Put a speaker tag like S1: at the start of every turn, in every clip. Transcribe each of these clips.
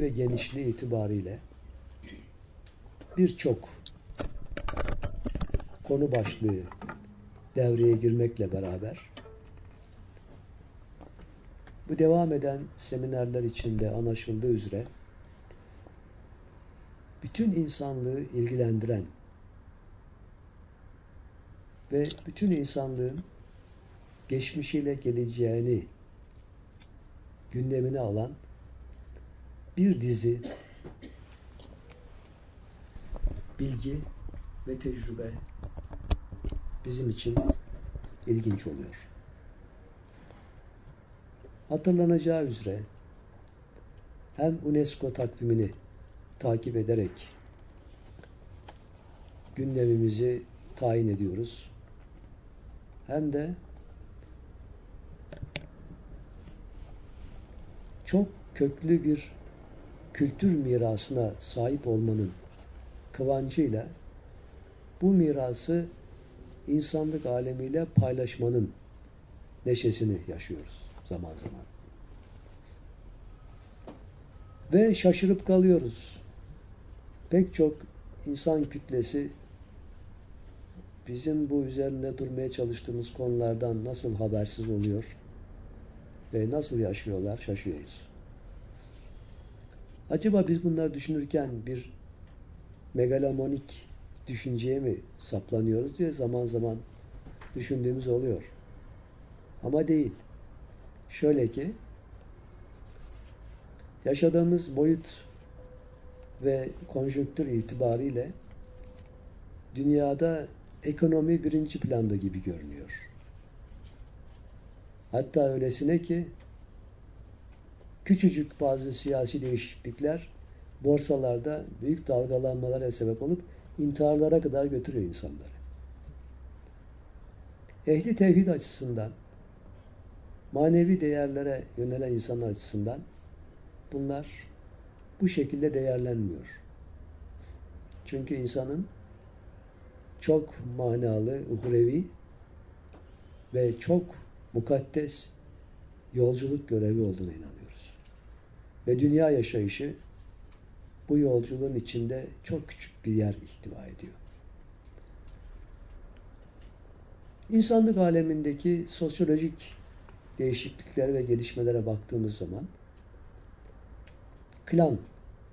S1: ve genişliği itibariyle birçok konu başlığı devreye girmekle beraber bu devam eden seminerler içinde anlaşıldığı üzere bütün insanlığı ilgilendiren ve bütün insanlığın geçmişiyle geleceğini gündemine alan bir dizi bilgi ve tecrübe bizim için ilginç oluyor. Hatırlanacağı üzere hem UNESCO takvimini takip ederek gündemimizi tayin ediyoruz. Hem de çok köklü bir kültür mirasına sahip olmanın kıvancıyla bu mirası insanlık alemiyle paylaşmanın neşesini yaşıyoruz zaman zaman. Ve şaşırıp kalıyoruz. Pek çok insan kütlesi bizim bu üzerinde durmaya çalıştığımız konulardan nasıl habersiz oluyor ve nasıl yaşıyorlar şaşıyoruz. Acaba biz bunları düşünürken bir megalomonik düşünceye mi saplanıyoruz diye zaman zaman düşündüğümüz oluyor. Ama değil. Şöyle ki yaşadığımız boyut ve konjonktür itibariyle dünyada ekonomi birinci planda gibi görünüyor. Hatta öylesine ki küçücük bazı siyasi değişiklikler borsalarda büyük dalgalanmalara sebep olup intiharlara kadar götürüyor insanları. Ehli tevhid açısından, manevi değerlere yönelen insanlar açısından bunlar bu şekilde değerlenmiyor. Çünkü insanın çok manalı, uhrevi ve çok mukaddes yolculuk görevi olduğuna inanıyoruz. Ve dünya yaşayışı bu yolculuğun içinde çok küçük bir yer ihtiva ediyor. İnsanlık alemindeki sosyolojik değişikliklere ve gelişmelere baktığımız zaman klan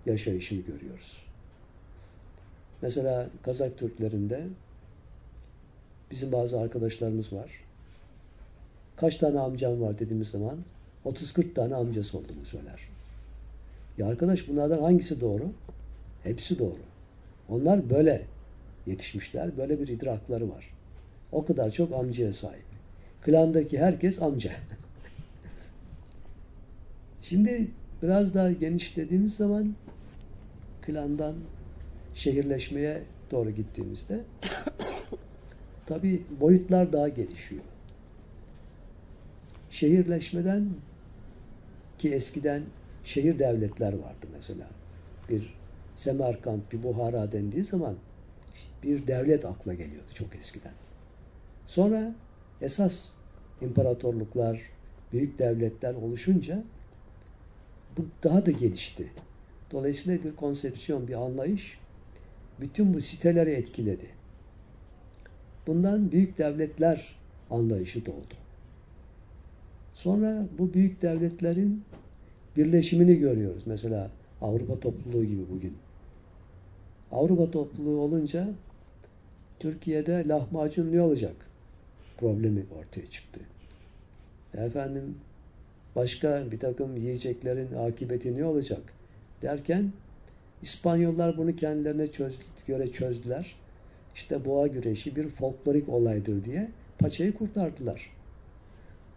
S1: yaşayışını görüyoruz. Mesela Kazak Türklerinde bizim bazı arkadaşlarımız var. Kaç tane amcam var dediğimiz zaman 30-40 tane amcası olduğunu söyler. Ya arkadaş bunlardan hangisi doğru? Hepsi doğru. Onlar böyle yetişmişler. Böyle bir idrakları var. O kadar çok amcaya sahip. Klandaki herkes amca. Şimdi biraz daha genişlediğimiz zaman klandan şehirleşmeye doğru gittiğimizde tabi boyutlar daha gelişiyor. Şehirleşmeden ki eskiden şehir devletler vardı mesela. Bir Semerkant, bir Buhara dendiği zaman bir devlet akla geliyordu çok eskiden. Sonra esas imparatorluklar, büyük devletler oluşunca bu daha da gelişti. Dolayısıyla bir konsepsiyon, bir anlayış bütün bu siteleri etkiledi. Bundan büyük devletler anlayışı doğdu. Sonra bu büyük devletlerin birleşimini görüyoruz. Mesela Avrupa topluluğu gibi bugün. Avrupa topluluğu olunca Türkiye'de lahmacun ne olacak? Problemi ortaya çıktı. Efendim başka bir takım yiyeceklerin akıbeti ne olacak? Derken İspanyollar bunu kendilerine çöz, göre çözdüler. İşte boğa güreşi bir folklorik olaydır diye paçayı kurtardılar.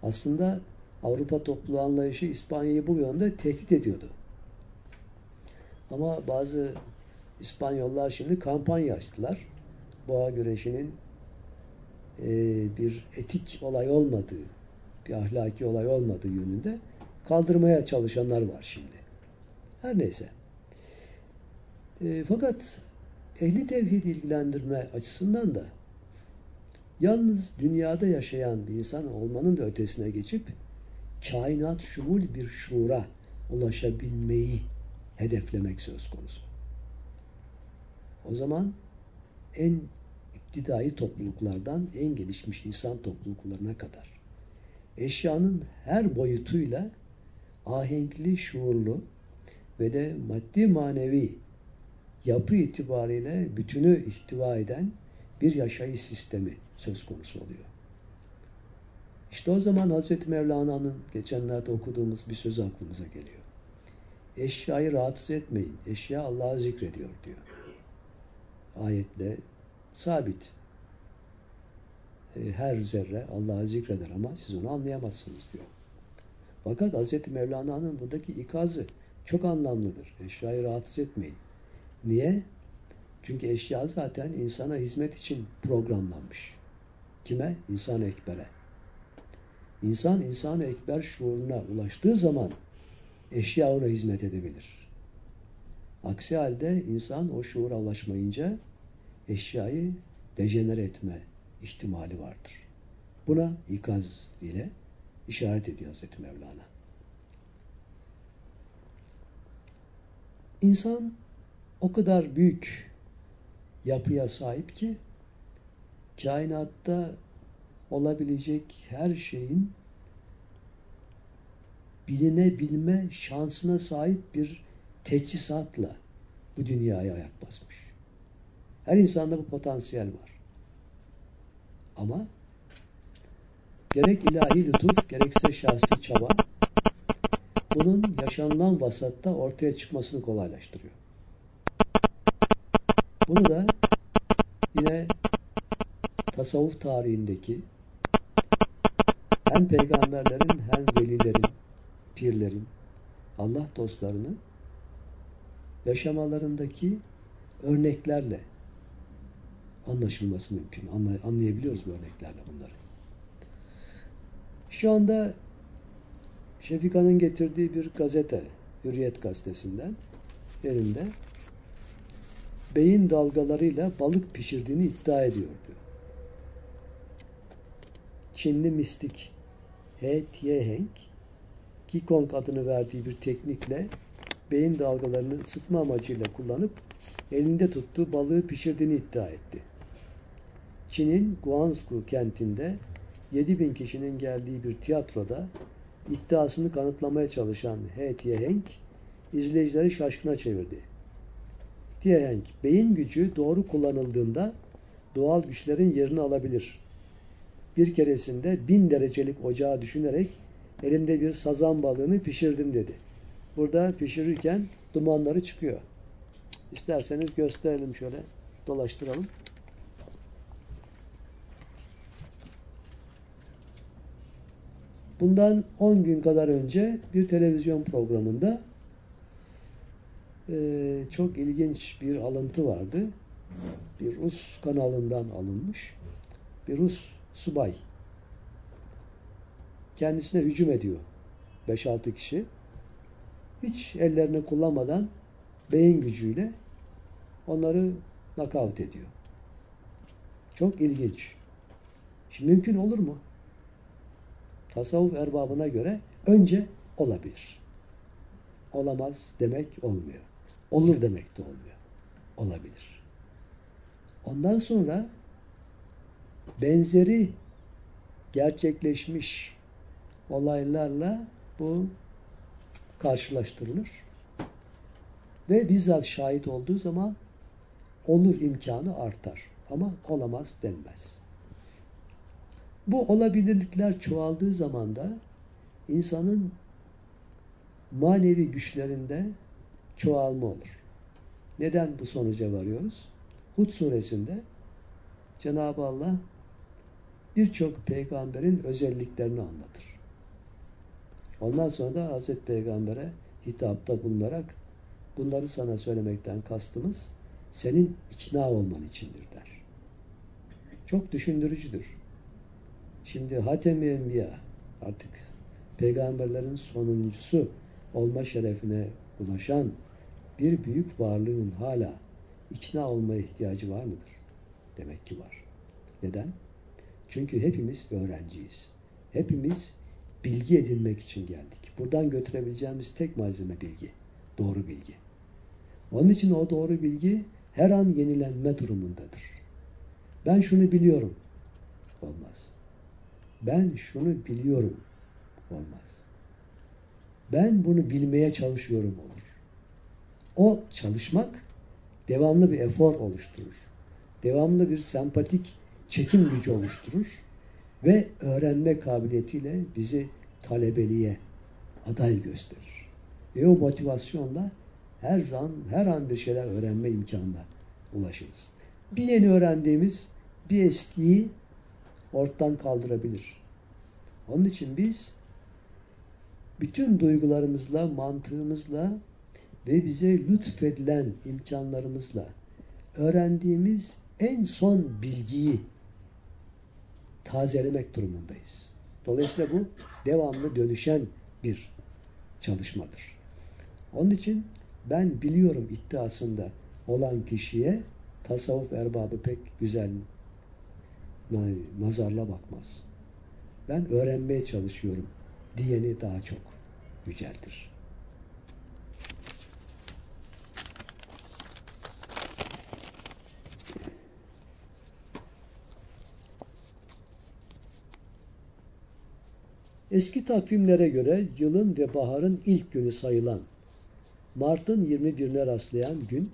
S1: Aslında Avrupa topluluğu anlayışı İspanya'yı bu yönde tehdit ediyordu. Ama bazı İspanyollar şimdi kampanya açtılar. Boğa güreşinin e, bir etik olay olmadığı, bir ahlaki olay olmadığı yönünde kaldırmaya çalışanlar var şimdi. Her neyse. E, fakat ehli tevhid ilgilendirme açısından da yalnız dünyada yaşayan bir insan olmanın da ötesine geçip kainat şumul bir şuura ulaşabilmeyi hedeflemek söz konusu. O zaman en iktidai topluluklardan en gelişmiş insan topluluklarına kadar eşyanın her boyutuyla ahenkli, şuurlu ve de maddi manevi yapı itibariyle bütünü ihtiva eden bir yaşayış sistemi söz konusu oluyor. İşte o zaman Hazreti Mevlana'nın geçenlerde okuduğumuz bir sözü aklımıza geliyor. Eşyayı rahatsız etmeyin. Eşya Allah'ı zikrediyor diyor. Ayetle sabit. E, her zerre Allah'ı zikreder ama siz onu anlayamazsınız diyor. Fakat Hazreti Mevlana'nın buradaki ikazı çok anlamlıdır. Eşyayı rahatsız etmeyin. Niye? Çünkü eşya zaten insana hizmet için programlanmış. Kime? İnsan ekbere. İnsan, insan ekber şuuruna ulaştığı zaman eşya ona hizmet edebilir. Aksi halde insan o şuura ulaşmayınca eşyayı dejenere etme ihtimali vardır. Buna ikaz ile işaret ediyor Hazreti Mevlana. İnsan o kadar büyük yapıya sahip ki kainatta olabilecek her şeyin bilinebilme şansına sahip bir teçhizatla bu dünyaya ayak basmış. Her insanda bu potansiyel var. Ama gerek ilahi lütuf gerekse şahsi çaba bunun yaşanılan vasatta ortaya çıkmasını kolaylaştırıyor. Bunu da yine tasavvuf tarihindeki hem peygamberlerin hem velilerin, pirlerin, Allah dostlarının yaşamalarındaki örneklerle anlaşılması mümkün. Anlay anlayabiliyoruz bu örneklerle bunları. Şu anda Şefika'nın getirdiği bir gazete, Hürriyet gazetesinden elinde beyin dalgalarıyla balık pişirdiğini iddia ediyor diyor. Çinli mistik He Tieheng Qigong adını verdiği bir teknikle beyin dalgalarını ısıtma amacıyla kullanıp elinde tuttuğu balığı pişirdiğini iddia etti. Çin'in Guangzhou kentinde 7000 kişinin geldiği bir tiyatroda iddiasını kanıtlamaya çalışan He Tieheng izleyicileri şaşkına çevirdi. Tieheng, beyin gücü doğru kullanıldığında doğal güçlerin yerini alabilir. Bir keresinde bin derecelik ocağı düşünerek elimde bir sazan balığını pişirdim dedi. Burada pişirirken dumanları çıkıyor. İsterseniz gösterelim şöyle, dolaştıralım. Bundan 10 gün kadar önce bir televizyon programında e, çok ilginç bir alıntı vardı. Bir Rus kanalından alınmış. Bir Rus subay kendisine hücum ediyor. 5-6 kişi. Hiç ellerini kullanmadan beyin gücüyle onları nakavt ediyor. Çok ilginç. Şimdi mümkün olur mu? Tasavvuf erbabına göre önce olabilir. Olamaz demek olmuyor. Olur demek de olmuyor. Olabilir. Ondan sonra benzeri gerçekleşmiş olaylarla bu karşılaştırılır. Ve bizzat şahit olduğu zaman olur imkanı artar. Ama olamaz denmez. Bu olabilirlikler çoğaldığı zaman da insanın manevi güçlerinde çoğalma olur. Neden bu sonuca varıyoruz? Hud suresinde Cenab-ı Allah birçok peygamberin özelliklerini anlatır. Ondan sonra da Hazreti Peygamber'e hitapta bulunarak bunları sana söylemekten kastımız senin ikna olman içindir der. Çok düşündürücüdür. Şimdi Hatem-i Enbiya artık peygamberlerin sonuncusu olma şerefine ulaşan bir büyük varlığın hala ikna olmaya ihtiyacı var mıdır? Demek ki var. Neden? Çünkü hepimiz öğrenciyiz. Hepimiz bilgi edinmek için geldik. Buradan götürebileceğimiz tek malzeme bilgi. Doğru bilgi. Onun için o doğru bilgi her an yenilenme durumundadır. Ben şunu biliyorum. Olmaz. Ben şunu biliyorum. Olmaz. Ben bunu bilmeye çalışıyorum olur. O çalışmak devamlı bir efor oluşturur. Devamlı bir sempatik çekim gücü oluşturur ve öğrenme kabiliyetiyle bizi talebeliğe aday gösterir. Ve o motivasyonla her zaman her an bir şeyler öğrenme imkanına ulaşırız. Bir yeni öğrendiğimiz bir eskiyi ortadan kaldırabilir. Onun için biz bütün duygularımızla, mantığımızla ve bize lütfedilen imkanlarımızla öğrendiğimiz en son bilgiyi tazelemek durumundayız. Dolayısıyla bu devamlı dönüşen bir çalışmadır. Onun için ben biliyorum iddiasında olan kişiye tasavvuf erbabı pek güzel nazarla bakmaz. Ben öğrenmeye çalışıyorum diyeni daha çok yüceltir. Eski takvimlere göre yılın ve baharın ilk günü sayılan Mart'ın 21'ine rastlayan gün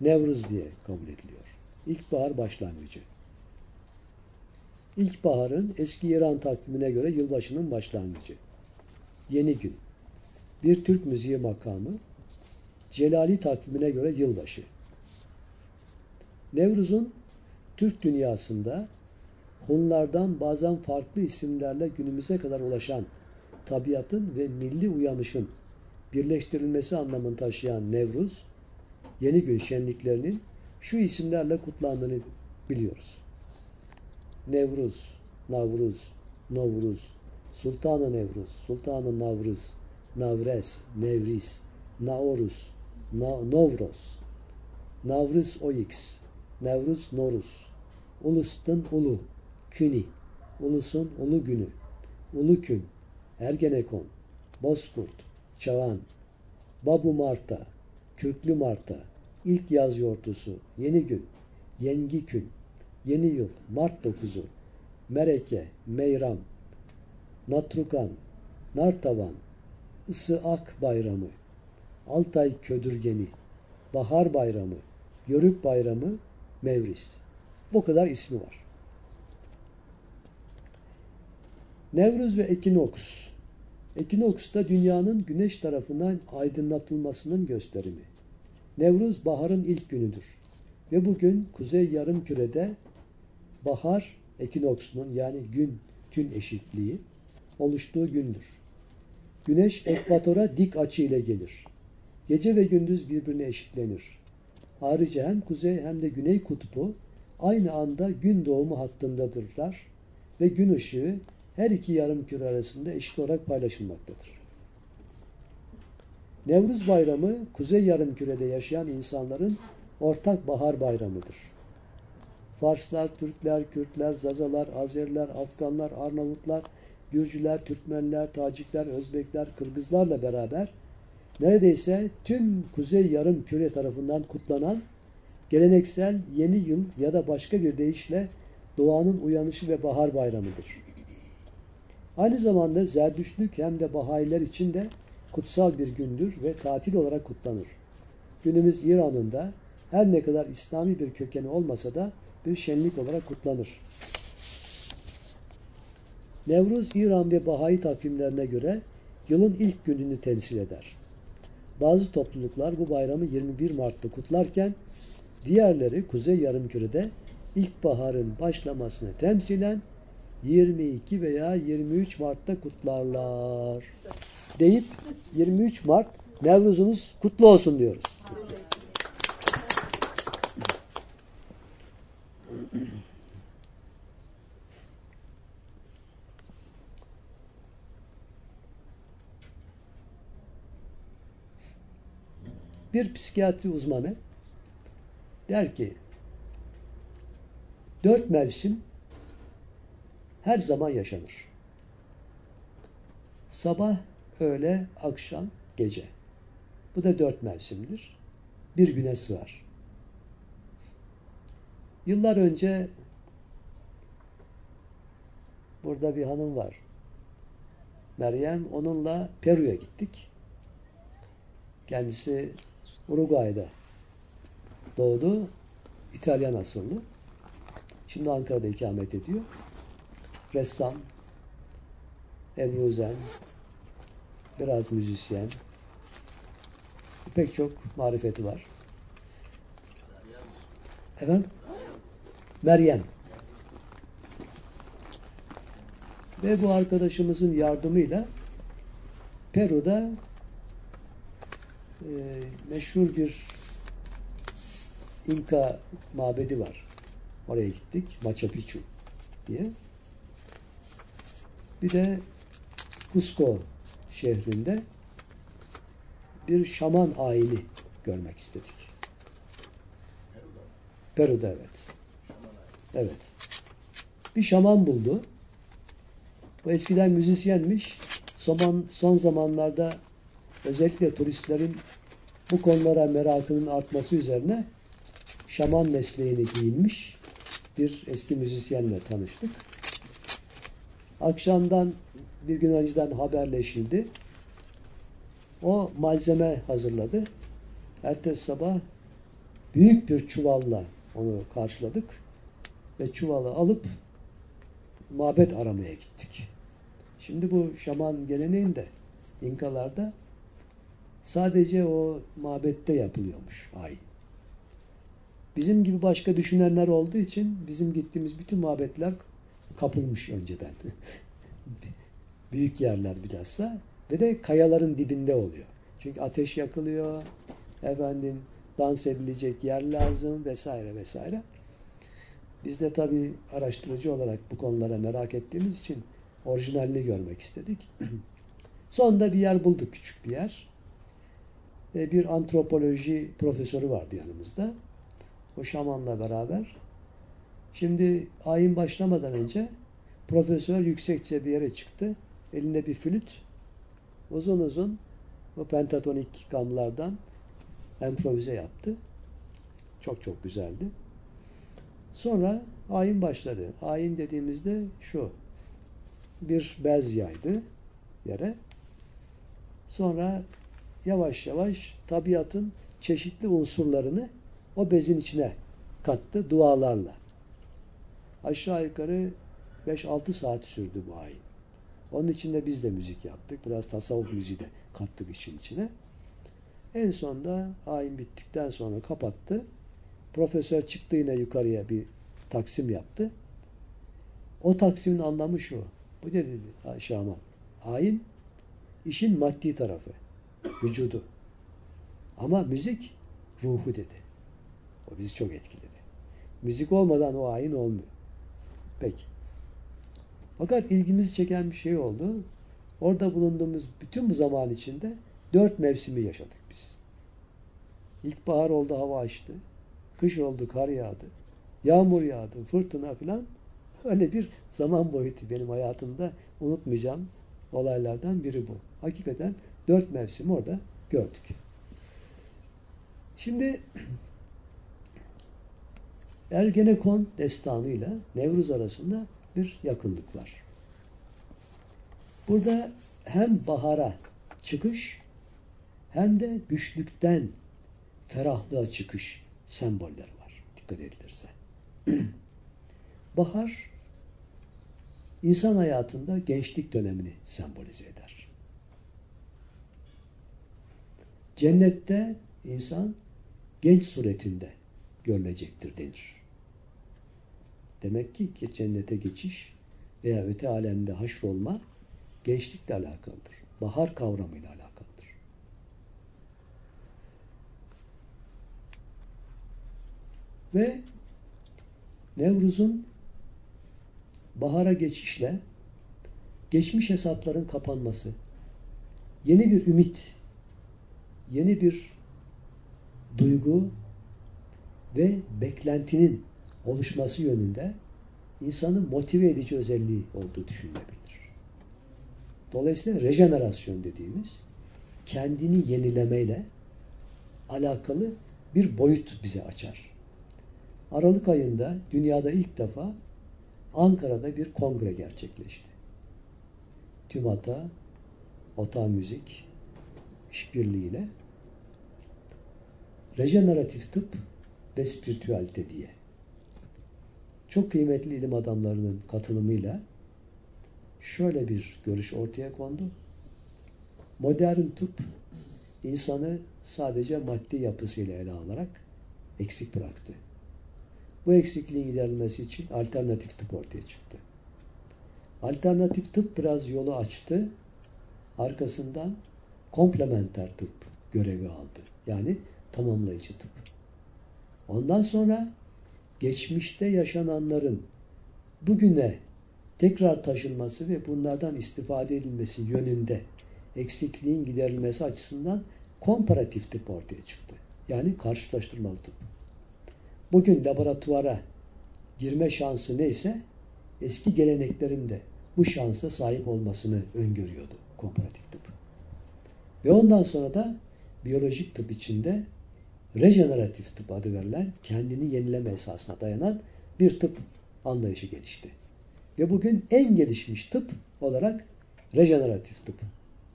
S1: Nevruz diye kabul ediliyor. İlkbahar başlangıcı. İlkbaharın eski İran takvimine göre yılbaşının başlangıcı. Yeni gün. Bir Türk müziği makamı. Celali takvimine göre yılbaşı. Nevruz'un Türk dünyasında Hunlardan bazen farklı isimlerle günümüze kadar ulaşan tabiatın ve milli uyanışın birleştirilmesi anlamını taşıyan Nevruz, yeni gün şenliklerinin şu isimlerle kutlandığını biliyoruz. Nevruz, Navruz, Novruz, Sultanı Nevruz, Sultanı Navruz, Navres, Nevriz, Naoruz, Na Novros, Navruz Oyix, Nevruz Noruz, Ulustun Ulu, Küni, Ulusun Ulu Günü, Ulu Kün, Ergenekon, Bozkurt, Çavan, Babu Marta, Kürklü Marta, İlk Yaz Yortusu, Yeni Gün, Yengi Kün, Yeni Yıl, Mart 9'u, Mereke, Meyram, Natrukan, Nartavan, Isı Ak Bayramı, Altay Ködürgeni, Bahar Bayramı, Yörük Bayramı, Mevris. Bu kadar ismi var. Nevruz ve Ekinoks. Ekinoks da dünyanın güneş tarafından aydınlatılmasının gösterimi. Nevruz baharın ilk günüdür. Ve bugün kuzey yarım kürede bahar ekinoksunun yani gün tün eşitliği oluştuğu gündür. Güneş ekvatora dik açı ile gelir. Gece ve gündüz birbirine eşitlenir. Ayrıca hem kuzey hem de güney kutbu aynı anda gün doğumu hattındadırlar ve gün ışığı her iki yarım küre arasında eşit olarak paylaşılmaktadır. Nevruz Bayramı, kuzey yarım kürede yaşayan insanların ortak bahar bayramıdır. Farslar, Türkler, Kürtler, Zazalar, Azeriler, Afganlar, Arnavutlar, Gürcüler, Türkmenler, Tacikler, Özbekler, Kırgızlarla beraber neredeyse tüm kuzey yarım küre tarafından kutlanan geleneksel yeni yıl ya da başka bir deyişle doğanın uyanışı ve bahar bayramıdır. Aynı zamanda Zerdüştlük hem de Bahayiler için de kutsal bir gündür ve tatil olarak kutlanır. Günümüz İran'ın da her ne kadar İslami bir kökeni olmasa da bir şenlik olarak kutlanır. Nevruz İran ve Bahayi takvimlerine göre yılın ilk gününü temsil eder. Bazı topluluklar bu bayramı 21 Mart'ta kutlarken diğerleri Kuzey Yarımküre'de ilkbaharın başlamasını temsilen 22 veya 23 Mart'ta kutlarlar. Deyip 23 Mart Nevruz'unuz kutlu olsun diyoruz. Bir psikiyatri uzmanı der ki dört mevsim her zaman yaşanır. Sabah, öğle, akşam, gece. Bu da dört mevsimdir. bir güne sığar. Yıllar önce burada bir hanım var. Meryem onunla Peru'ya gittik. Kendisi Uruguay'da doğdu. İtalyan asıllı. Şimdi Ankara'da ikamet ediyor. Ressam, Ebruzen, biraz müzisyen, pek çok marifeti var. Efendim? Meryem. Ve bu arkadaşımızın yardımıyla Peru'da e, meşhur bir İnka mabedi var. Oraya gittik. Machu Picchu diye. Bir de Cusco şehrinde bir şaman ayini görmek istedik. Peru'da evet. Evet. Bir şaman buldu. Bu eskiden müzisyenmiş. Son, son zamanlarda özellikle turistlerin bu konulara merakının artması üzerine şaman mesleğini giyinmiş bir eski müzisyenle tanıştık. Akşamdan bir gün önceden haberleşildi. O malzeme hazırladı. Ertesi sabah büyük bir çuvalla onu karşıladık ve çuvalı alıp mabet aramaya gittik. Şimdi bu şaman geleneğinde İnkalarda sadece o mabette yapılıyormuş ayin. Bizim gibi başka düşünenler olduğu için bizim gittiğimiz bütün mabetler kapılmış önceden. Büyük yerler bilhassa ve de kayaların dibinde oluyor. Çünkü ateş yakılıyor, efendim dans edilecek yer lazım vesaire vesaire. Biz de tabii araştırıcı olarak bu konulara merak ettiğimiz için orijinalini görmek istedik. Sonunda bir yer bulduk, küçük bir yer. Bir antropoloji profesörü vardı yanımızda. O şamanla beraber. Şimdi ayin başlamadan önce profesör yüksekçe bir yere çıktı. Elinde bir flüt. Uzun uzun o pentatonik gamlardan improvize yaptı. Çok çok güzeldi. Sonra ayin başladı. Ayin dediğimizde şu. Bir bez yaydı yere. Sonra yavaş yavaş tabiatın çeşitli unsurlarını o bezin içine kattı dualarla. Aşağı yukarı 5-6 saat sürdü bu ayin. Onun içinde biz de müzik yaptık. Biraz tasavvuf müziği de kattık işin içine. En sonunda ayin bittikten sonra kapattı. Profesör çıktı yine yukarıya bir taksim yaptı. O taksimin anlamı şu. Bu dedi Şaman. Ayin işin maddi tarafı. Vücudu. Ama müzik ruhu dedi. O bizi çok etkiledi. Müzik olmadan o ayin olmuyor. Peki. Fakat ilgimizi çeken bir şey oldu. Orada bulunduğumuz bütün bu zaman içinde dört mevsimi yaşadık biz. İlkbahar oldu hava açtı. Kış oldu kar yağdı. Yağmur yağdı, fırtına filan. Öyle bir zaman boyutu benim hayatımda unutmayacağım olaylardan biri bu. Hakikaten dört mevsim orada gördük. Şimdi Ergenekon destanıyla Nevruz arasında bir yakınlık var. Burada hem bahara çıkış hem de güçlükten ferahlığa çıkış sembolleri var. Dikkat edilirse. Bahar insan hayatında gençlik dönemini sembolize eder. Cennette insan genç suretinde görülecektir denir. Demek ki cennete geçiş veya öte alemde haşrolma gençlikle alakalıdır. Bahar kavramıyla alakalıdır. Ve Nevruz'un bahara geçişle geçmiş hesapların kapanması, yeni bir ümit, yeni bir duygu ve beklentinin oluşması yönünde insanı motive edici özelliği olduğu düşünülebilir. Dolayısıyla rejenerasyon dediğimiz kendini yenilemeyle alakalı bir boyut bize açar. Aralık ayında dünyada ilk defa Ankara'da bir kongre gerçekleşti. TÜMATA, Ota Müzik işbirliğiyle rejeneratif tıp ve spiritüalite diye çok kıymetli ilim adamlarının katılımıyla şöyle bir görüş ortaya kondu. Modern tıp insanı sadece maddi yapısıyla ele alarak eksik bıraktı. Bu eksikliğin giderilmesi için alternatif tıp ortaya çıktı. Alternatif tıp biraz yolu açtı. Arkasından komplementer tıp görevi aldı. Yani tamamlayıcı tıp. Ondan sonra geçmişte yaşananların bugüne tekrar taşınması ve bunlardan istifade edilmesi yönünde eksikliğin giderilmesi açısından komparatif tıp ortaya çıktı. Yani karşılaştırmalı tıp. Bugün laboratuvara girme şansı neyse eski geleneklerin de bu şansa sahip olmasını öngörüyordu komparatif tıp. Ve ondan sonra da biyolojik tıp içinde rejeneratif tıp adı verilen kendini yenileme esasına dayanan bir tıp anlayışı gelişti. Ve bugün en gelişmiş tıp olarak rejeneratif tıp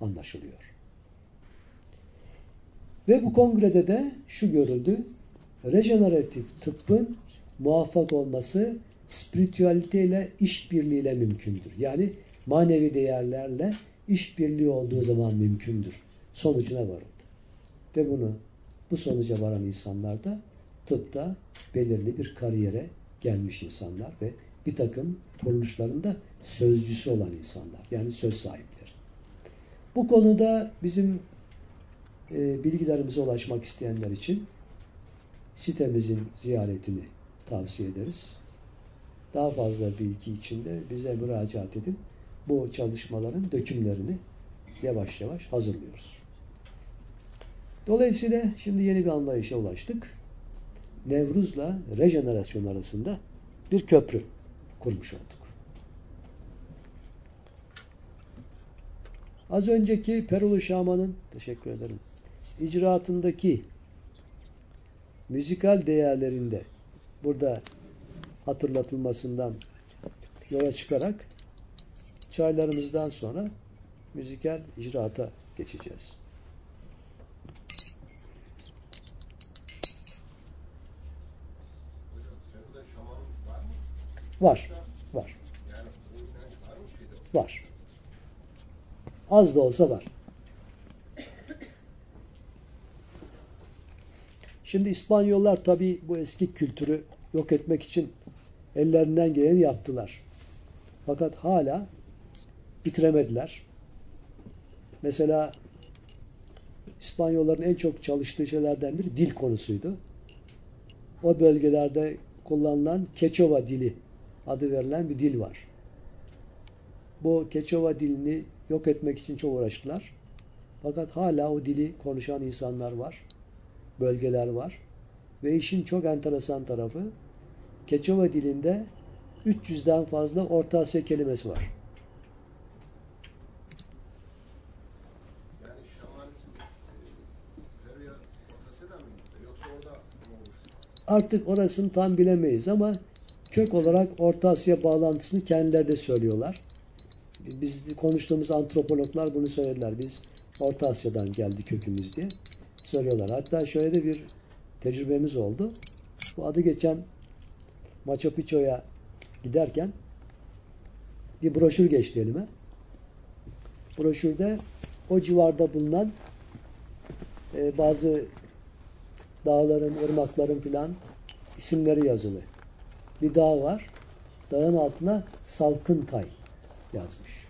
S1: anlaşılıyor. Ve bu kongrede de şu görüldü. Rejeneratif tıbbın muvaffak olması spiritüalite ile işbirliğiyle mümkündür. Yani manevi değerlerle işbirliği olduğu zaman mümkündür. Sonucuna varıldı. Ve bunu bu sonuca varan insanlar da tıpta belirli bir kariyere gelmiş insanlar ve bir takım kuruluşlarında sözcüsü olan insanlar. Yani söz sahipleri. Bu konuda bizim e, bilgilerimize ulaşmak isteyenler için sitemizin ziyaretini tavsiye ederiz. Daha fazla bilgi için de bize müracaat edin. Bu çalışmaların dökümlerini yavaş yavaş hazırlıyoruz. Dolayısıyla şimdi yeni bir anlayışa ulaştık. Nevruz'la rejenerasyon arasında bir köprü kurmuş olduk. Az önceki Perulu Şaman'ın teşekkür ederim. icraatındaki müzikal değerlerinde burada hatırlatılmasından yola çıkarak çaylarımızdan sonra müzikal icraata geçeceğiz. Var. Var. Var. Az da olsa var. Şimdi İspanyollar tabii bu eski kültürü yok etmek için ellerinden geleni yaptılar. Fakat hala bitiremediler. Mesela İspanyolların en çok çalıştığı şeylerden biri dil konusuydu. O bölgelerde kullanılan Keçova dili adı verilen bir dil var. Bu Keçova dilini yok etmek için çok uğraştılar. Fakat hala o dili konuşan insanlar var. Bölgeler var. Ve işin çok enteresan tarafı Keçova dilinde 300'den fazla Orta Asya kelimesi var.
S2: Oluştu?
S1: Artık orasını tam bilemeyiz ama kök olarak Orta Asya bağlantısını kendileri de söylüyorlar. Biz konuştuğumuz antropologlar bunu söylediler. Biz Orta Asya'dan geldi kökümüz diye söylüyorlar. Hatta şöyle de bir tecrübemiz oldu. Bu adı geçen Machu Picchu'ya giderken bir broşür geçti elime. Broşürde o civarda bulunan e, bazı dağların, ırmakların filan isimleri yazılı. Bir dağ var. Dağın altına Salkın Tay yazmış.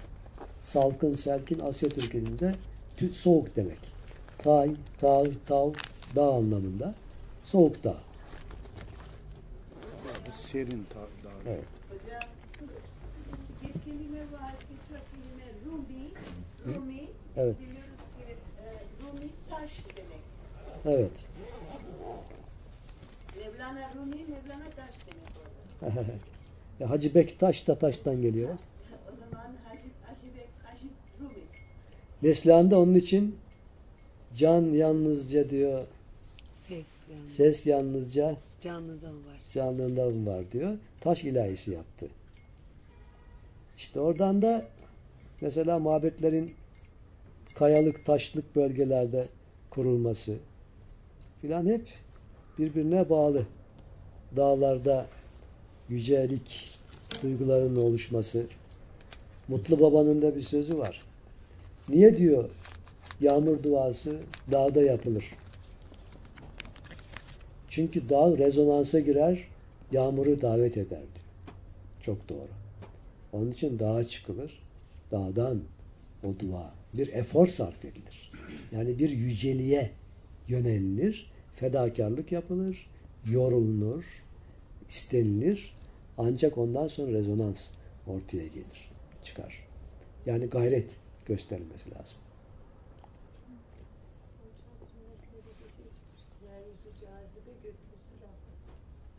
S1: Salkın, Selkin Asya Türklerinde soğuk demek. Tay, tav, tav, dağ anlamında. Soğuk dağ.
S3: Bu serin dağ.
S1: Evet.
S4: Rumi, Rumi,
S1: Evet.
S4: biliyoruz ki Rumi taş demek.
S1: Evet.
S4: Mevlana Rumi, Mevlana taş.
S1: Ya Hacı Bektaş da taştan geliyor.
S4: O zaman Hacı, Hacı, Bek, Hacı Rumi.
S1: Neslihan da onun için can yalnızca diyor
S5: Ses yani.
S1: Ses yalnızca
S5: Canlıdan var.
S1: canlılığından var diyor. Taş ilahisi yaptı. İşte oradan da mesela mabetlerin kayalık, taşlık bölgelerde kurulması filan hep birbirine bağlı. Dağlarda yücelik duygularının oluşması. Mutlu Baba'nın da bir sözü var. Niye diyor yağmur duası dağda yapılır? Çünkü dağ rezonansa girer, yağmuru davet eder diyor. Çok doğru. Onun için dağa çıkılır. Dağdan o dua bir efor sarf edilir. Yani bir yüceliğe yönelilir, fedakarlık yapılır, yorulunur, istenilir. Ancak ondan sonra rezonans ortaya gelir, çıkar. Yani gayret gösterilmesi lazım.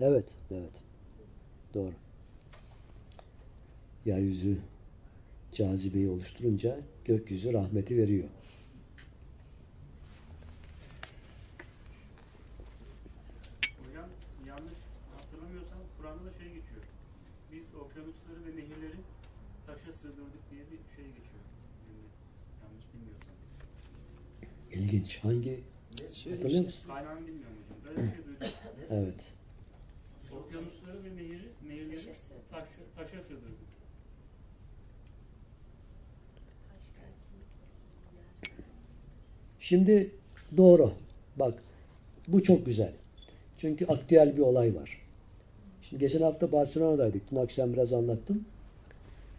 S1: Evet, evet. Doğru. Yeryüzü cazibeyi oluşturunca gökyüzü rahmeti veriyor.
S3: Hocam yanlış hatırlamıyorsam Kur'an'da da şey geçiyor. Biz okyanusları ve nehirleri taşa sığdırdık diye bir şey geçiyor. Cümle. Yanlış bilmiyorsam.
S1: İlginç. Hangi hatırlıyor musun?
S3: Kaynağını bilmiyorum hocam. Öyle bir şey duydum.
S1: Evet.
S3: Okyanusları ve nehiri, nehirleri taşa, taşa sığdırdık.
S1: Şimdi doğru. Bak bu çok güzel. Çünkü aktüel bir olay var. Şimdi geçen hafta Barcelona'daydık. Dün akşam biraz anlattım.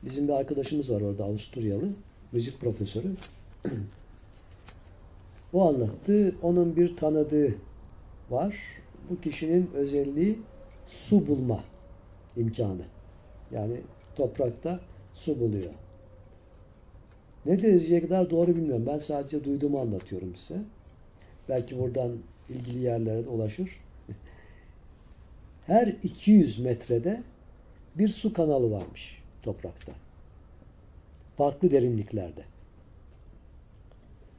S1: Bizim bir arkadaşımız var orada Avusturyalı. Müzik profesörü. o anlattı. Onun bir tanıdığı var. Bu kişinin özelliği su bulma imkanı. Yani toprakta su buluyor. Ne dereceye kadar doğru bilmiyorum. Ben sadece duyduğumu anlatıyorum size. Belki buradan ilgili yerlere ulaşır. Her 200 metrede bir su kanalı varmış toprakta. Farklı derinliklerde.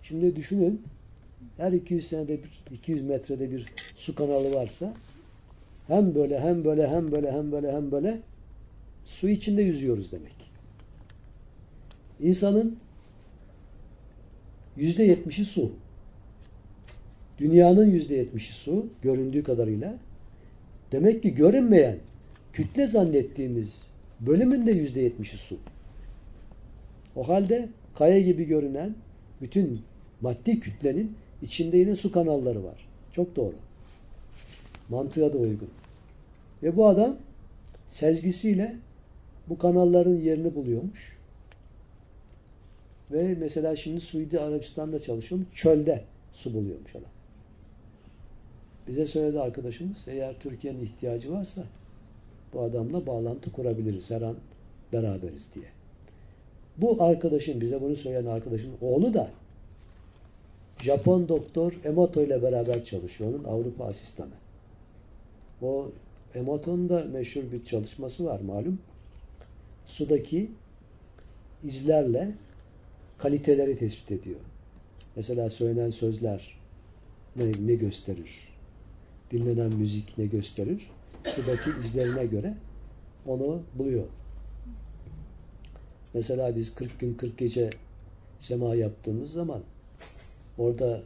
S1: Şimdi düşünün her 200 senede bir, 200 metrede bir su kanalı varsa hem böyle hem böyle hem böyle hem böyle hem böyle su içinde yüzüyoruz demek. İnsanın yüzde yetmişi su. Dünyanın yüzde yetmişi su göründüğü kadarıyla. Demek ki görünmeyen kütle zannettiğimiz bölümün de yüzde yetmişi su. O halde kaya gibi görünen bütün maddi kütlenin içinde yine su kanalları var. Çok doğru. Mantığa da uygun. Ve bu adam sezgisiyle bu kanalların yerini buluyormuş. Ve mesela şimdi Suudi Arabistan'da çalışıyorum. Çölde su buluyormuş adam. Bize söyledi arkadaşımız eğer Türkiye'nin ihtiyacı varsa bu adamla bağlantı kurabiliriz. Her an beraberiz diye. Bu arkadaşın, bize bunu söyleyen arkadaşın oğlu da Japon doktor Emoto ile beraber çalışıyor. Onun Avrupa asistanı. O Emoto'nun da meşhur bir çalışması var malum. Sudaki izlerle kaliteleri tespit ediyor. Mesela söylenen sözler ne, ne gösterir? Dinlenen müzik ne gösterir? Sudaki izlerine göre onu buluyor. Mesela biz 40 gün 40 gece sema yaptığımız zaman orada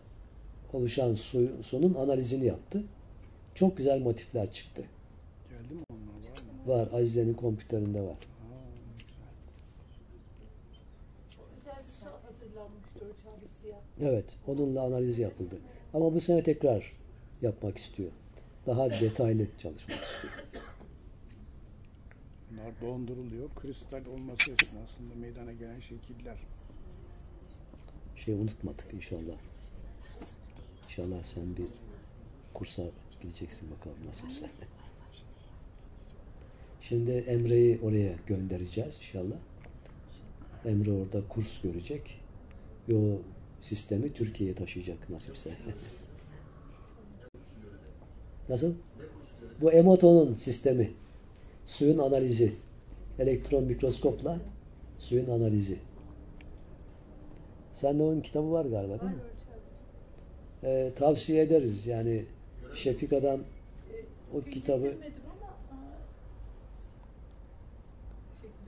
S1: oluşan su, sunun analizini yaptı. Çok güzel motifler çıktı.
S3: Geldi mi onlar var mı?
S1: Var. Azize'nin kompüterinde var. Evet. Onunla analiz yapıldı. Ama bu sene tekrar yapmak istiyor. Daha detaylı çalışmak istiyor.
S3: Bunlar donduruluyor. Kristal olması esnasında meydana gelen şekiller.
S1: Şey unutmadık inşallah. İnşallah sen bir kursa gideceksin bakalım nasılsa. Şimdi Emre'yi oraya göndereceğiz inşallah. Emre orada kurs görecek. Ve o sistemi Türkiye'ye taşıyacak nasipse. Nasıl? Bu Emoto'nun sistemi. Suyun analizi. Elektron mikroskopla suyun analizi. Sende onun kitabı var galiba değil mi? Ee, tavsiye ederiz. Yani Şefika'dan o kitabı
S5: şekilde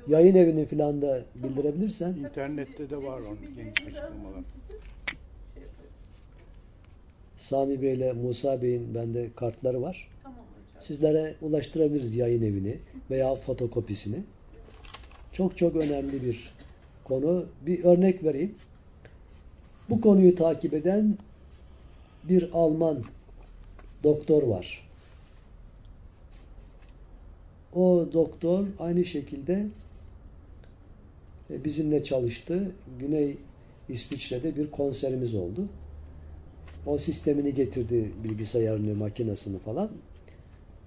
S1: yayın evini filan da bildirebilirsen
S6: İnternette de var onun
S5: mı
S6: açıklamalar.
S5: Şey.
S1: Sami Bey ile Musa Bey'in bende kartları var. Sizlere ulaştırabiliriz yayın evini veya fotokopisini. Çok çok önemli bir konu. Bir örnek vereyim. Bu konuyu takip eden bir Alman doktor var. O doktor aynı şekilde e, bizimle çalıştı. Güney İsviçre'de bir konserimiz oldu. O sistemini getirdi, bilgisayarını, makinesini falan.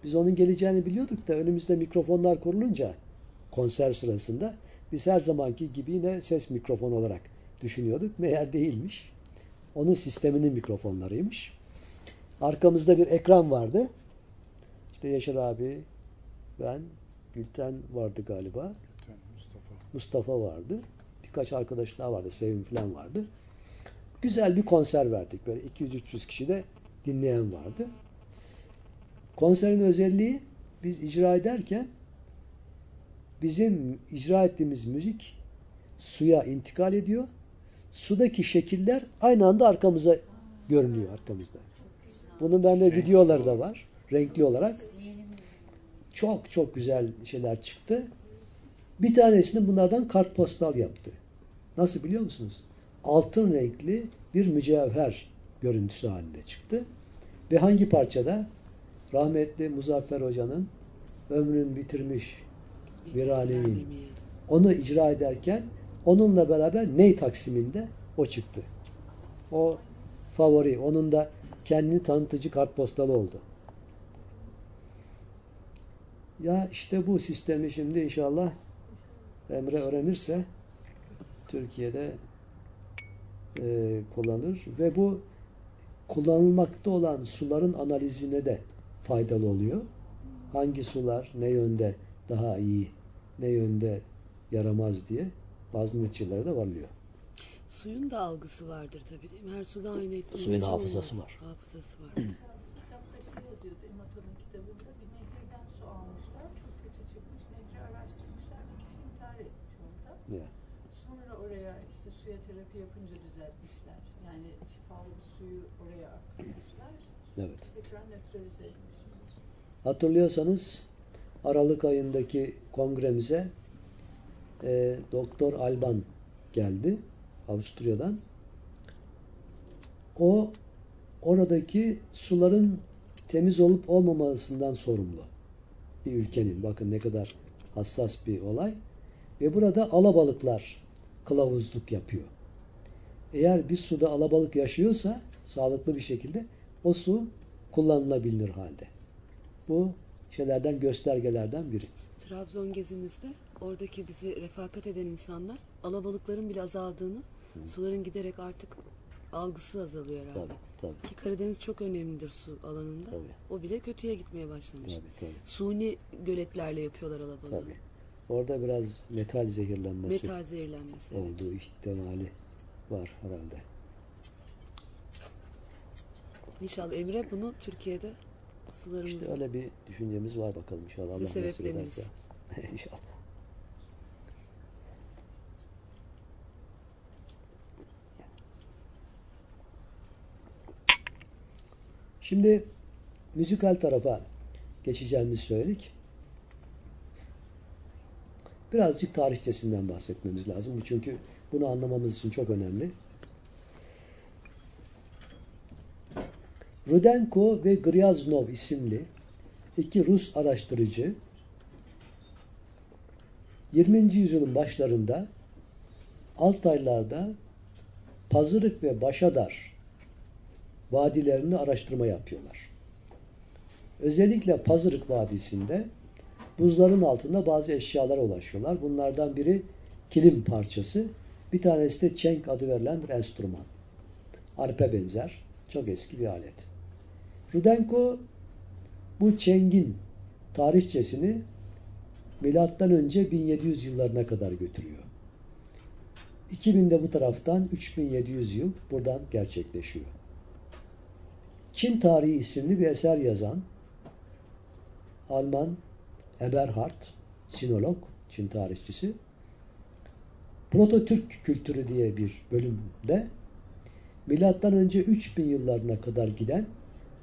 S1: Biz onun geleceğini biliyorduk da önümüzde mikrofonlar kurulunca konser sırasında biz her zamanki gibi yine ses mikrofonu olarak düşünüyorduk. Meğer değilmiş. Onun sisteminin mikrofonlarıymış. Arkamızda bir ekran vardı. İşte Yaşar abi, ben, Gülten vardı galiba.
S6: Lütfen Mustafa.
S1: Mustafa vardı. Birkaç arkadaş daha vardı. Sevim falan vardı. Güzel bir konser verdik. Böyle 200-300 kişi de dinleyen vardı. Konserin özelliği biz icra ederken bizim icra ettiğimiz müzik suya intikal ediyor. Sudaki şekiller aynı anda arkamıza görünüyor arkamızda. Bunun bende videoları da var. Renkli olarak. Çok çok güzel şeyler çıktı. Bir tanesini bunlardan kartpostal yaptı. Nasıl biliyor musunuz? Altın renkli bir mücevher görüntüsü halinde çıktı. Ve hangi parçada? Rahmetli Muzaffer Hoca'nın ömrün bitirmiş viraneyin. Onu icra ederken onunla beraber ney taksiminde o çıktı. O favori. Onun da kendini tanıtıcı kartpostalı oldu. Ya işte bu sistemi şimdi inşallah Emre öğrenirse Türkiye'de e, kullanır ve bu kullanılmakta olan suların analizine de faydalı oluyor. Hangi sular ne yönde daha iyi, ne yönde yaramaz diye bazı neticelere de varılıyor.
S7: Suyun da algısı vardır tabii değil mi? Her suda aynı etkileşim
S1: Suyun
S7: olmaz.
S1: hafızası var.
S7: Hafızası var.
S5: Kitapta şey yazıyordu Ematol'un kitabında bir nehirden su almışlar. Çok kötü çıkmış. Nehri araştırmışlar. Bir kişi intihar etmiş orada.
S1: Ya.
S5: Sonra oraya işte suya terapi yapınca düzeltmişler. Yani şifalı bir suyu oraya aktarmışlar.
S1: Evet.
S5: Tekrar nötralize etmişler.
S1: Hatırlıyorsanız Aralık ayındaki kongremize e, Doktor Alban geldi Avusturya'dan. O oradaki suların temiz olup olmamasından sorumlu. Bir ülkenin bakın ne kadar hassas bir olay. Ve burada alabalıklar kılavuzluk yapıyor. Eğer bir suda alabalık yaşıyorsa sağlıklı bir şekilde o su kullanılabilir halde. Bu şeylerden göstergelerden biri.
S7: Trabzon gezimizde oradaki bizi refakat eden insanlar alabalıkların bile azaldığını, suların giderek artık algısı azalıyor herhalde.
S1: Tabii, tabii,
S7: Ki Karadeniz çok önemlidir su alanında.
S1: Tabii.
S7: O bile kötüye gitmeye başlamış.
S1: tabii, tabii,
S7: Suni göletlerle yapıyorlar alabalığı.
S1: tabii. Orada biraz metal zehirlenmesi
S7: Metal zehirlenmesi. evet.
S1: olduğu ihtimali var herhalde.
S7: İnşallah Emre bunu Türkiye'de sularımızı
S1: İşte öyle bir düşüncemiz var bakalım inşallah Allah nasip ederse. inşallah. Şimdi müzikal tarafa geçeceğimizi söyledik. Birazcık tarihçesinden bahsetmemiz lazım. Bu Çünkü bunu anlamamız için çok önemli. Rudenko ve Gryaznov isimli iki Rus araştırıcı 20. yüzyılın başlarında Altaylarda Pazırık ve Başadar vadilerini araştırma yapıyorlar. Özellikle Pazırık Vadisi'nde buzların altında bazı eşyalara ulaşıyorlar. Bunlardan biri kilim parçası, bir tanesi de çenk adı verilen bir enstrüman. Arpe benzer, çok eski bir alet. Rudenko bu çengin tarihçesini milattan önce 1700 yıllarına kadar götürüyor. 2000'de bu taraftan 3700 yıl buradan gerçekleşiyor. Çin Tarihi isimli bir eser yazan Alman Eberhard, sinolog, Çin tarihçisi, Proto-Türk kültürü diye bir bölümde milattan önce 3000 yıllarına kadar giden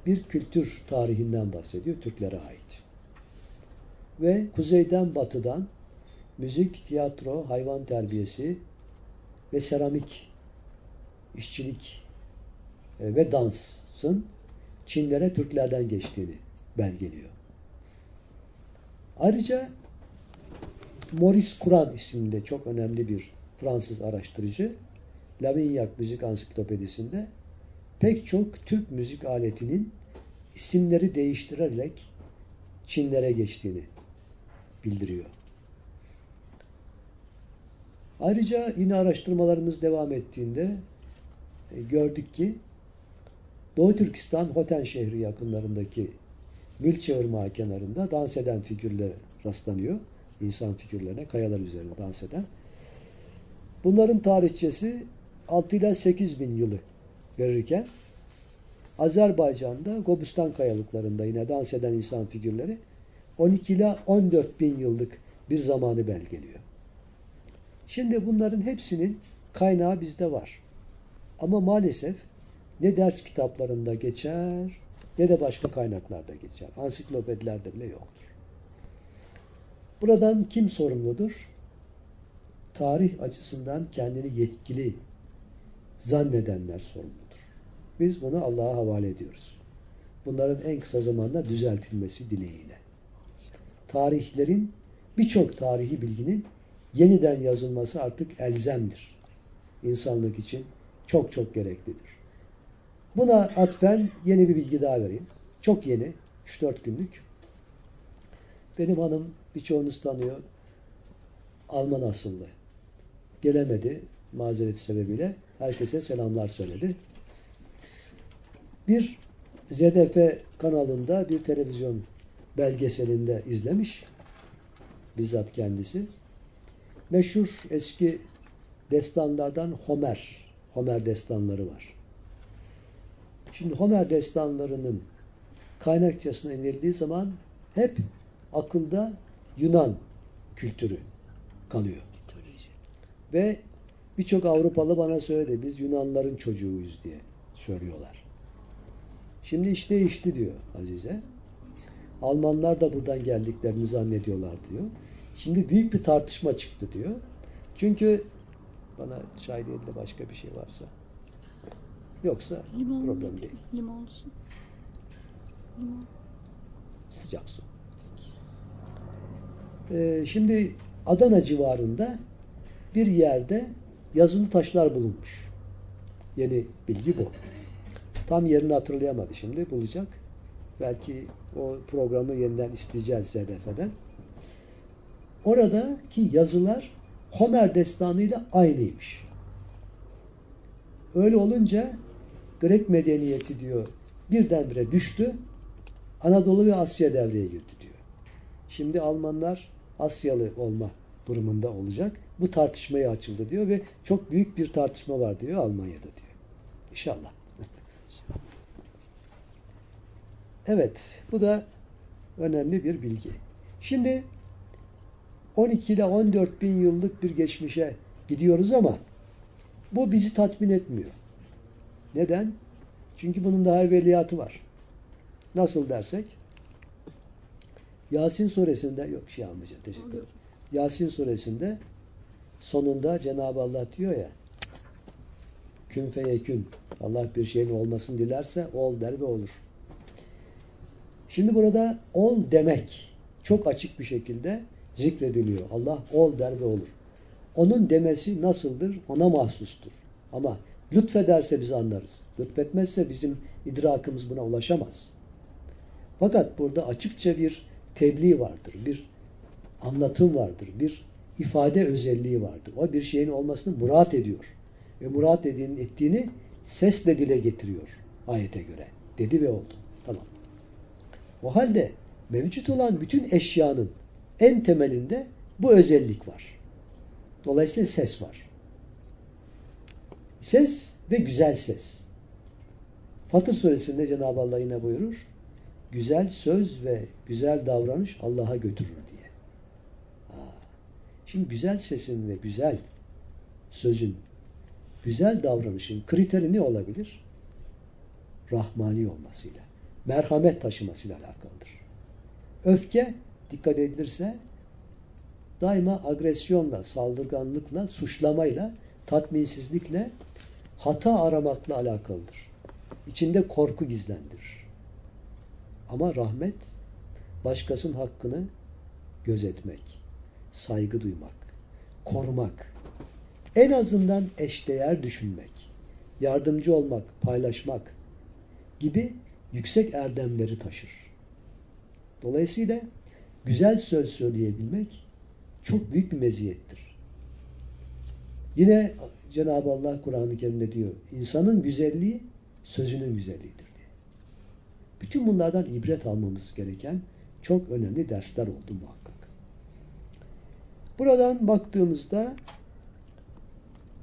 S1: bir kültür tarihinden bahsediyor Türklere ait. Ve kuzeyden batıdan müzik, tiyatro, hayvan terbiyesi ve seramik, işçilik e, ve dansın Çinlere Türklerden geçtiğini belgeliyor. Ayrıca Maurice Kuran isminde çok önemli bir Fransız araştırıcı Lavignac Müzik Ansiklopedisinde pek çok Türk müzik aletinin isimleri değiştirerek Çinlere geçtiğini bildiriyor. Ayrıca yine araştırmalarımız devam ettiğinde e, gördük ki Doğu Türkistan Hoten şehri yakınlarındaki Gülçe Irmağı kenarında dans eden figürlere rastlanıyor. İnsan figürlerine, kayalar üzerine dans eden. Bunların tarihçesi 6 ile 8 bin yılı verirken Azerbaycan'da Gobustan kayalıklarında yine dans eden insan figürleri 12 ile 14 bin yıllık bir zamanı belgeliyor. Şimdi bunların hepsinin kaynağı bizde var. Ama maalesef ne ders kitaplarında geçer ne de başka kaynaklarda geçer. Ansiklopedilerde bile yoktur. Buradan kim sorumludur? Tarih açısından kendini yetkili zannedenler sorumludur. Biz bunu Allah'a havale ediyoruz. Bunların en kısa zamanda düzeltilmesi dileğiyle. Tarihlerin birçok tarihi bilginin yeniden yazılması artık elzemdir. İnsanlık için çok çok gereklidir. Buna atfen yeni bir bilgi daha vereyim. Çok yeni, 3-4 günlük. Benim hanım birçoğunuz tanıyor. Alman asıllı. Gelemedi mazereti sebebiyle. Herkese selamlar söyledi. Bir ZDF kanalında bir televizyon belgeselinde izlemiş. Bizzat kendisi. Meşhur eski destanlardan Homer. Homer destanları var. Şimdi Homer destanlarının kaynakçasına inildiği zaman hep akılda Yunan kültürü kalıyor. Ve birçok Avrupalı bana söyledi biz Yunanların çocuğuyuz diye söylüyorlar. Şimdi iş değişti diyor Azize. Almanlar da buradan geldiklerini zannediyorlar diyor. Şimdi büyük bir tartışma çıktı diyor. Çünkü bana çay değil de başka bir şey varsa. Yoksa
S8: Limon
S1: problem değil.
S8: Limon su. Limon.
S1: Sıcak su. Ee, şimdi Adana civarında bir yerde yazılı taşlar bulunmuş. Yeni bilgi bu. Tam yerini hatırlayamadı şimdi. Bulacak. Belki o programı yeniden isteyeceğiz ZDF'den. Oradaki yazılar Homer destanıyla aynıymış. Öyle olunca Grek medeniyeti diyor birdenbire düştü. Anadolu ve Asya devreye girdi diyor. Şimdi Almanlar Asyalı olma durumunda olacak. Bu tartışmaya açıldı diyor ve çok büyük bir tartışma var diyor Almanya'da diyor. İnşallah. Evet, bu da önemli bir bilgi. Şimdi 12 ile 14 bin yıllık bir geçmişe gidiyoruz ama bu bizi tatmin etmiyor. Neden? Çünkü bunun daha evveliyatı var. Nasıl dersek? Yasin suresinde yok şey almayacağım teşekkür ederim. Yasin suresinde sonunda Cenab-ı Allah diyor ya kün feyekün Allah bir şeyin olmasını dilerse ol der ve olur. Şimdi burada ol demek çok açık bir şekilde zikrediliyor. Allah ol der ve olur. Onun demesi nasıldır? Ona mahsustur. Ama lütfederse biz anlarız. Lütfetmezse bizim idrakımız buna ulaşamaz. Fakat burada açıkça bir tebliğ vardır. Bir anlatım vardır. Bir ifade özelliği vardır. O bir şeyin olmasını murat ediyor. Ve murat edin, ettiğini sesle dile getiriyor ayete göre. Dedi ve oldu. Tamam. O halde mevcut olan bütün eşyanın en temelinde bu özellik var. Dolayısıyla ses var. Ses ve güzel ses. Fatır suresinde Cenab-ı Allah yine buyurur. Güzel söz ve güzel davranış Allah'a götürür diye. Şimdi güzel sesin ve güzel sözün, güzel davranışın kriteri ne olabilir? Rahmani olmasıyla, merhamet taşımasıyla alakalıdır. Öfke dikkat edilirse daima agresyonla, saldırganlıkla, suçlamayla, tatminsizlikle, hata aramakla alakalıdır. İçinde korku gizlendirir. Ama rahmet başkasının hakkını gözetmek, saygı duymak, korumak, en azından eşdeğer düşünmek, yardımcı olmak, paylaşmak gibi yüksek erdemleri taşır. Dolayısıyla güzel söz söyleyebilmek çok büyük bir meziyettir. Yine Cenab-ı Allah Kur'an-ı Kerim'de diyor, insanın güzelliği sözünün güzelliğidir. Bütün bunlardan ibret almamız gereken çok önemli dersler oldu muhakkak. Buradan baktığımızda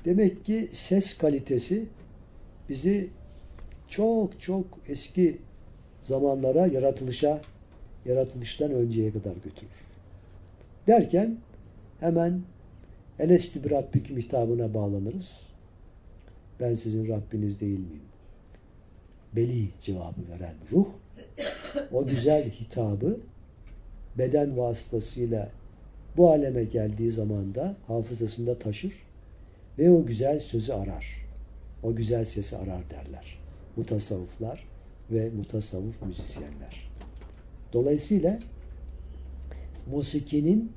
S1: demek ki ses kalitesi bizi çok çok eski zamanlara, yaratılışa, yaratılıştan önceye kadar götürür. Derken hemen Elestü bir Rabbiküm hitabına bağlanırız. Ben sizin Rabbiniz değil miyim? Beli cevabı veren ruh o güzel hitabı beden vasıtasıyla bu aleme geldiği zaman da hafızasında taşır ve o güzel sözü arar. O güzel sesi arar derler. Mutasavvıflar ve mutasavvıf müzisyenler. Dolayısıyla musikinin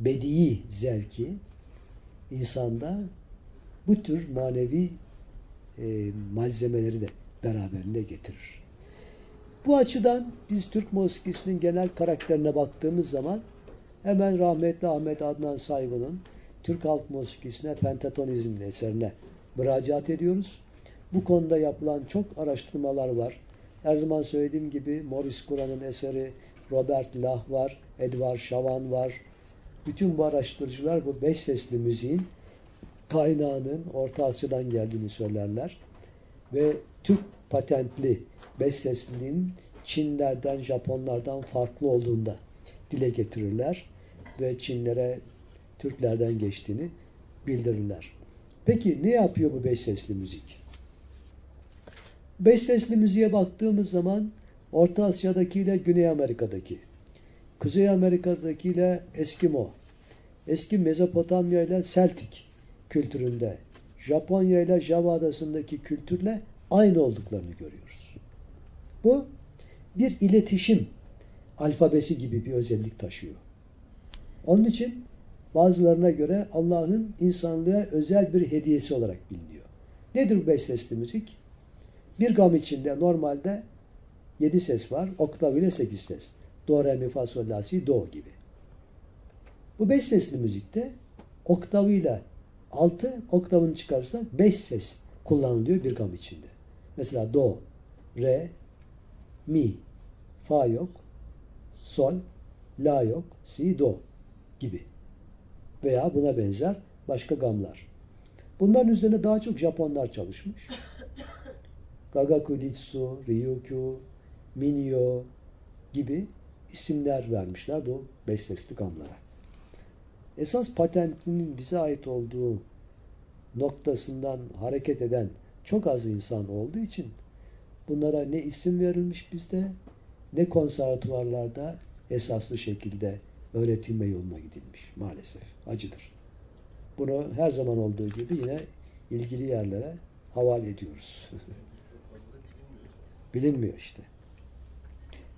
S1: bedi'i zevki insanda bu tür manevi e, malzemeleri de beraberinde getirir. Bu açıdan biz Türk musikisinin genel karakterine baktığımız zaman hemen rahmetli Ahmet Adnan Saygun'un Türk halk musikisine Pentatonizm eserine müracaat ediyoruz. Bu konuda yapılan çok araştırmalar var. Her zaman söylediğim gibi Morris Kur'an'ın eseri Robert Lah var, Edward Shawan var. Bütün bu araştırıcılar bu beş sesli müziğin kaynağının Orta Asya'dan geldiğini söylerler. Ve Türk patentli beş sesliliğin Çinlerden, Japonlardan farklı olduğunda dile getirirler ve Çinlere Türklerden geçtiğini bildirirler. Peki ne yapıyor bu beş sesli müzik? Beş sesli müziğe baktığımız zaman Orta Asya'daki ile Güney Amerika'daki, Kuzey Amerika'daki ile Eskimo, eski Mezopotamya ile Celtic kültüründe, Japonya ile Java adasındaki kültürle aynı olduklarını görüyoruz. Bu bir iletişim alfabesi gibi bir özellik taşıyor. Onun için bazılarına göre Allah'ın insanlığa özel bir hediyesi olarak biliniyor. Nedir bu beş sesli müzik? Bir gam içinde normalde yedi ses var. Oktav ile sekiz ses. Do, re, mi, fa, sol, la, si, do gibi. Bu beş sesli müzikte oktavıyla altı oktavını çıkarırsak beş ses kullanılıyor bir gam içinde. Mesela do, re, mi, fa yok, sol, la yok, si, do gibi. Veya buna benzer başka gamlar. Bunların üzerine daha çok Japonlar çalışmış. Gagakuditsu, Ryukyu, Minyo gibi isimler vermişler bu beş sesli gamlara. Esas patentinin bize ait olduğu noktasından hareket eden çok az insan olduğu için bunlara ne isim verilmiş bizde ne konservatuvarlarda esaslı şekilde öğretilme yoluna gidilmiş maalesef. Acıdır. Bunu her zaman olduğu gibi yine ilgili yerlere havale ediyoruz.
S2: Bilinmiyor.
S1: İşte.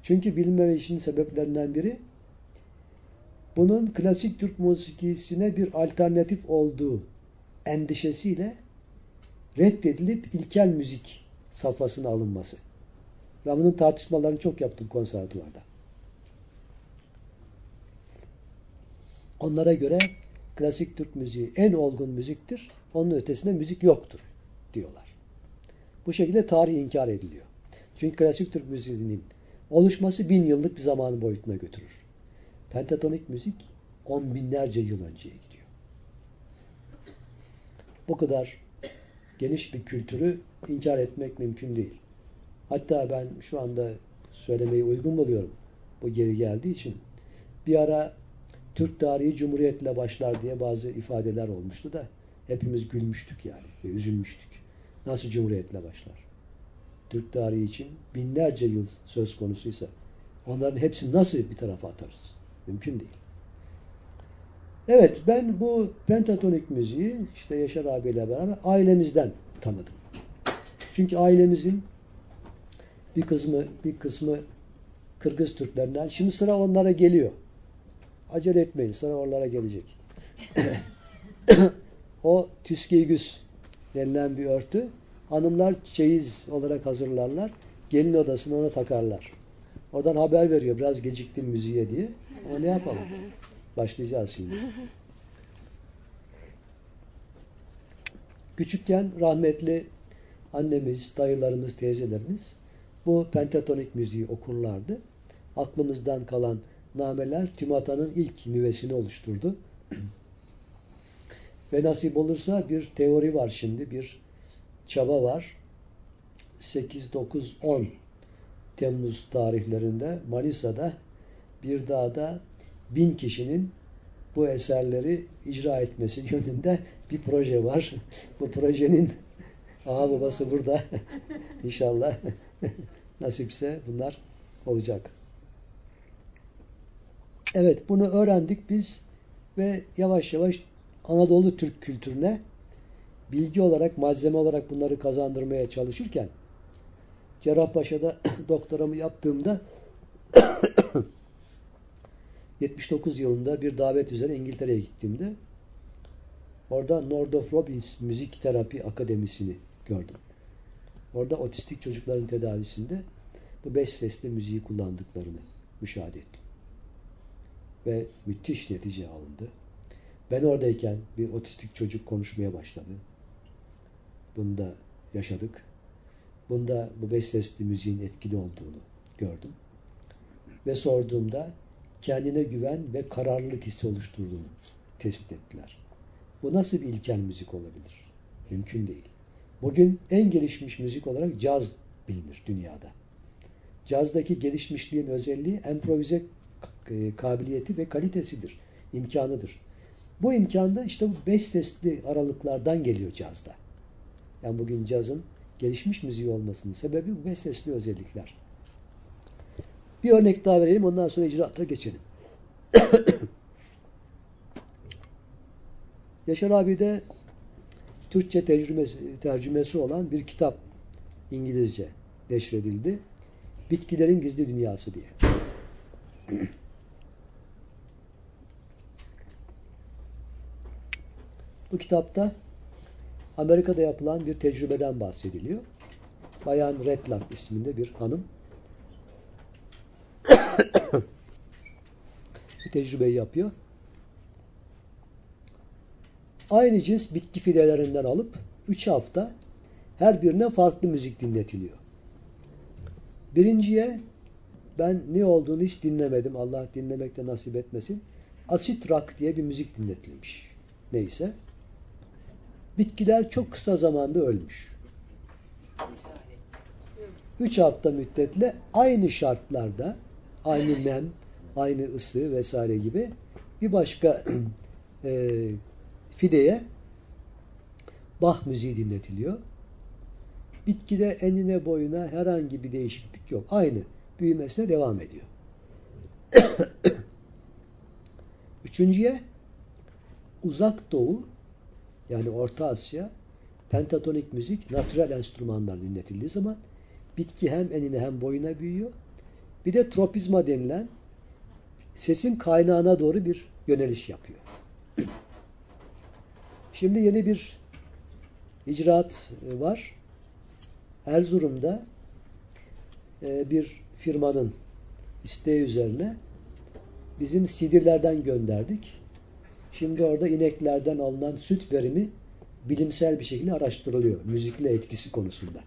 S1: Çünkü bilinmemesinin sebeplerinden biri bunun klasik Türk musikisine bir alternatif olduğu endişesiyle reddedilip ilkel müzik safhasına alınması. Ben bunun tartışmalarını çok yaptım konservatuvarda. Onlara göre klasik Türk müziği en olgun müziktir. Onun ötesinde müzik yoktur diyorlar. Bu şekilde tarih inkar ediliyor. Çünkü klasik Türk müziğinin oluşması bin yıllık bir zamanı boyutuna götürür. Pentatonik müzik on binlerce yıl önceye gidiyor. Bu kadar geniş bir kültürü inkar etmek mümkün değil. Hatta ben şu anda söylemeyi uygun buluyorum. Bu geri geldiği için. Bir ara Türk tarihi cumhuriyetle başlar diye bazı ifadeler olmuştu da hepimiz gülmüştük yani ve üzülmüştük. Nasıl cumhuriyetle başlar? Türk tarihi için binlerce yıl söz konusuysa onların hepsini nasıl bir tarafa atarız? Mümkün değil. Evet ben bu pentatonik müziği işte Yaşar abiyle beraber ailemizden tanıdım. Çünkü ailemizin bir kısmı bir kısmı Kırgız Türklerinden. Şimdi sıra onlara geliyor. Acele etmeyin. Sıra onlara gelecek. o tüskeygüs denilen bir örtü. Hanımlar çeyiz olarak hazırlarlar. Gelin odasına ona takarlar. Oradan haber veriyor. Biraz geciktim müziğe diye. Ama ne yapalım? Başlayacağız şimdi. Küçükken rahmetli annemiz, dayılarımız, teyzelerimiz bu pentatonik müziği okurlardı. Aklımızdan kalan nameler Tümata'nın ilk nüvesini oluşturdu. Ve nasip olursa bir teori var şimdi, bir çaba var. 8, 9, 10 Temmuz tarihlerinde Manisa'da bir dağda bin kişinin bu eserleri icra etmesi yönünde bir proje var. Bu projenin aha babası burada. İnşallah nasipse bunlar olacak. Evet bunu öğrendik biz ve yavaş yavaş Anadolu Türk kültürüne bilgi olarak, malzeme olarak bunları kazandırmaya çalışırken Cerrahpaşa'da doktoramı yaptığımda 79 yılında bir davet üzere İngiltere'ye gittiğimde orada Nordoff Robbins Müzik Terapi Akademisi'ni gördüm. Orada otistik çocukların tedavisinde bu beş sesli müziği kullandıklarını müşahede ettim. Ve müthiş netice alındı. Ben oradayken bir otistik çocuk konuşmaya başladı. Bunu da yaşadık. Bunda bu beş sesli müziğin etkili olduğunu gördüm. Ve sorduğumda kendine güven ve kararlılık hissi oluşturduğunu tespit ettiler. Bu nasıl bir ilkel müzik olabilir? Mümkün değil. Bugün en gelişmiş müzik olarak caz bilinir dünyada. Cazdaki gelişmişliğin özelliği improvize e, kabiliyeti ve kalitesidir, imkanıdır. Bu imkan da işte bu beş sesli aralıklardan geliyor cazda. Yani bugün cazın gelişmiş müziği olmasının sebebi bu beş sesli özellikler. Bir örnek daha verelim ondan sonra icraata geçelim. Yaşar abi de Türkçe tercümesi, tercümesi olan bir kitap İngilizce neşredildi. Bitkilerin Gizli Dünyası diye. Bu kitapta Amerika'da yapılan bir tecrübeden bahsediliyor. Bayan Redlock isminde bir hanım tecrübeyi yapıyor. Aynı cins bitki fidelerinden alıp 3 hafta her birine farklı müzik dinletiliyor. Birinciye ben ne olduğunu hiç dinlemedim. Allah dinlemekte nasip etmesin. Asit rock diye bir müzik dinletilmiş. Neyse. Bitkiler çok kısa zamanda ölmüş. Üç hafta müddetle aynı şartlarda aynı nem, aynı ısı vesaire gibi bir başka e, fideye Bach müziği dinletiliyor. Bitkide enine boyuna herhangi bir değişiklik yok. Aynı büyümesine devam ediyor. Üçüncüye uzak doğu yani Orta Asya pentatonik müzik natürel enstrümanlar dinletildiği zaman bitki hem enine hem boyuna büyüyor. Bir de tropizma denilen sesin kaynağına doğru bir yöneliş yapıyor. Şimdi yeni bir icraat var. Erzurum'da e, bir firmanın isteği üzerine bizim sidirlerden gönderdik. Şimdi orada ineklerden alınan süt verimi bilimsel bir şekilde araştırılıyor. Müzikle etkisi konusunda.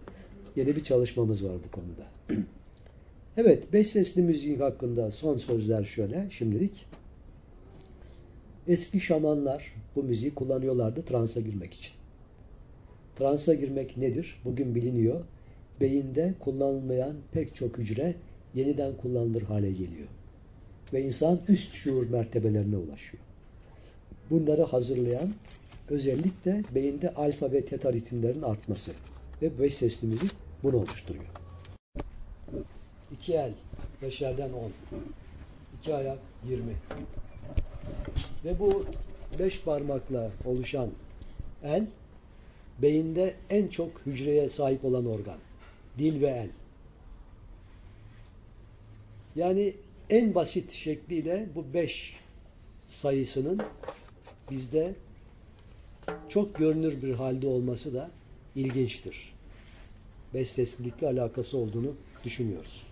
S1: Yeni bir çalışmamız var bu konuda. evet, beş sesli müziğin hakkında son sözler şöyle şimdilik. Eski şamanlar bu müziği kullanıyorlardı transa girmek için. Transa girmek nedir? Bugün biliniyor. beyinde kullanılmayan pek çok hücre yeniden kullanılır hale geliyor. Ve insan üst şuur mertebelerine ulaşıyor. Bunları hazırlayan özellikle beyinde alfa ve teta ritimlerin artması ve beş sesli müzik bunu oluşturuyor. İki el, beşerden on. İki ayak, yirmi. Ve bu beş parmakla oluşan el, beyinde en çok hücreye sahip olan organ. Dil ve el. Yani en basit şekliyle bu beş sayısının bizde çok görünür bir halde olması da ilginçtir. Beş seslilikle alakası olduğunu düşünüyoruz.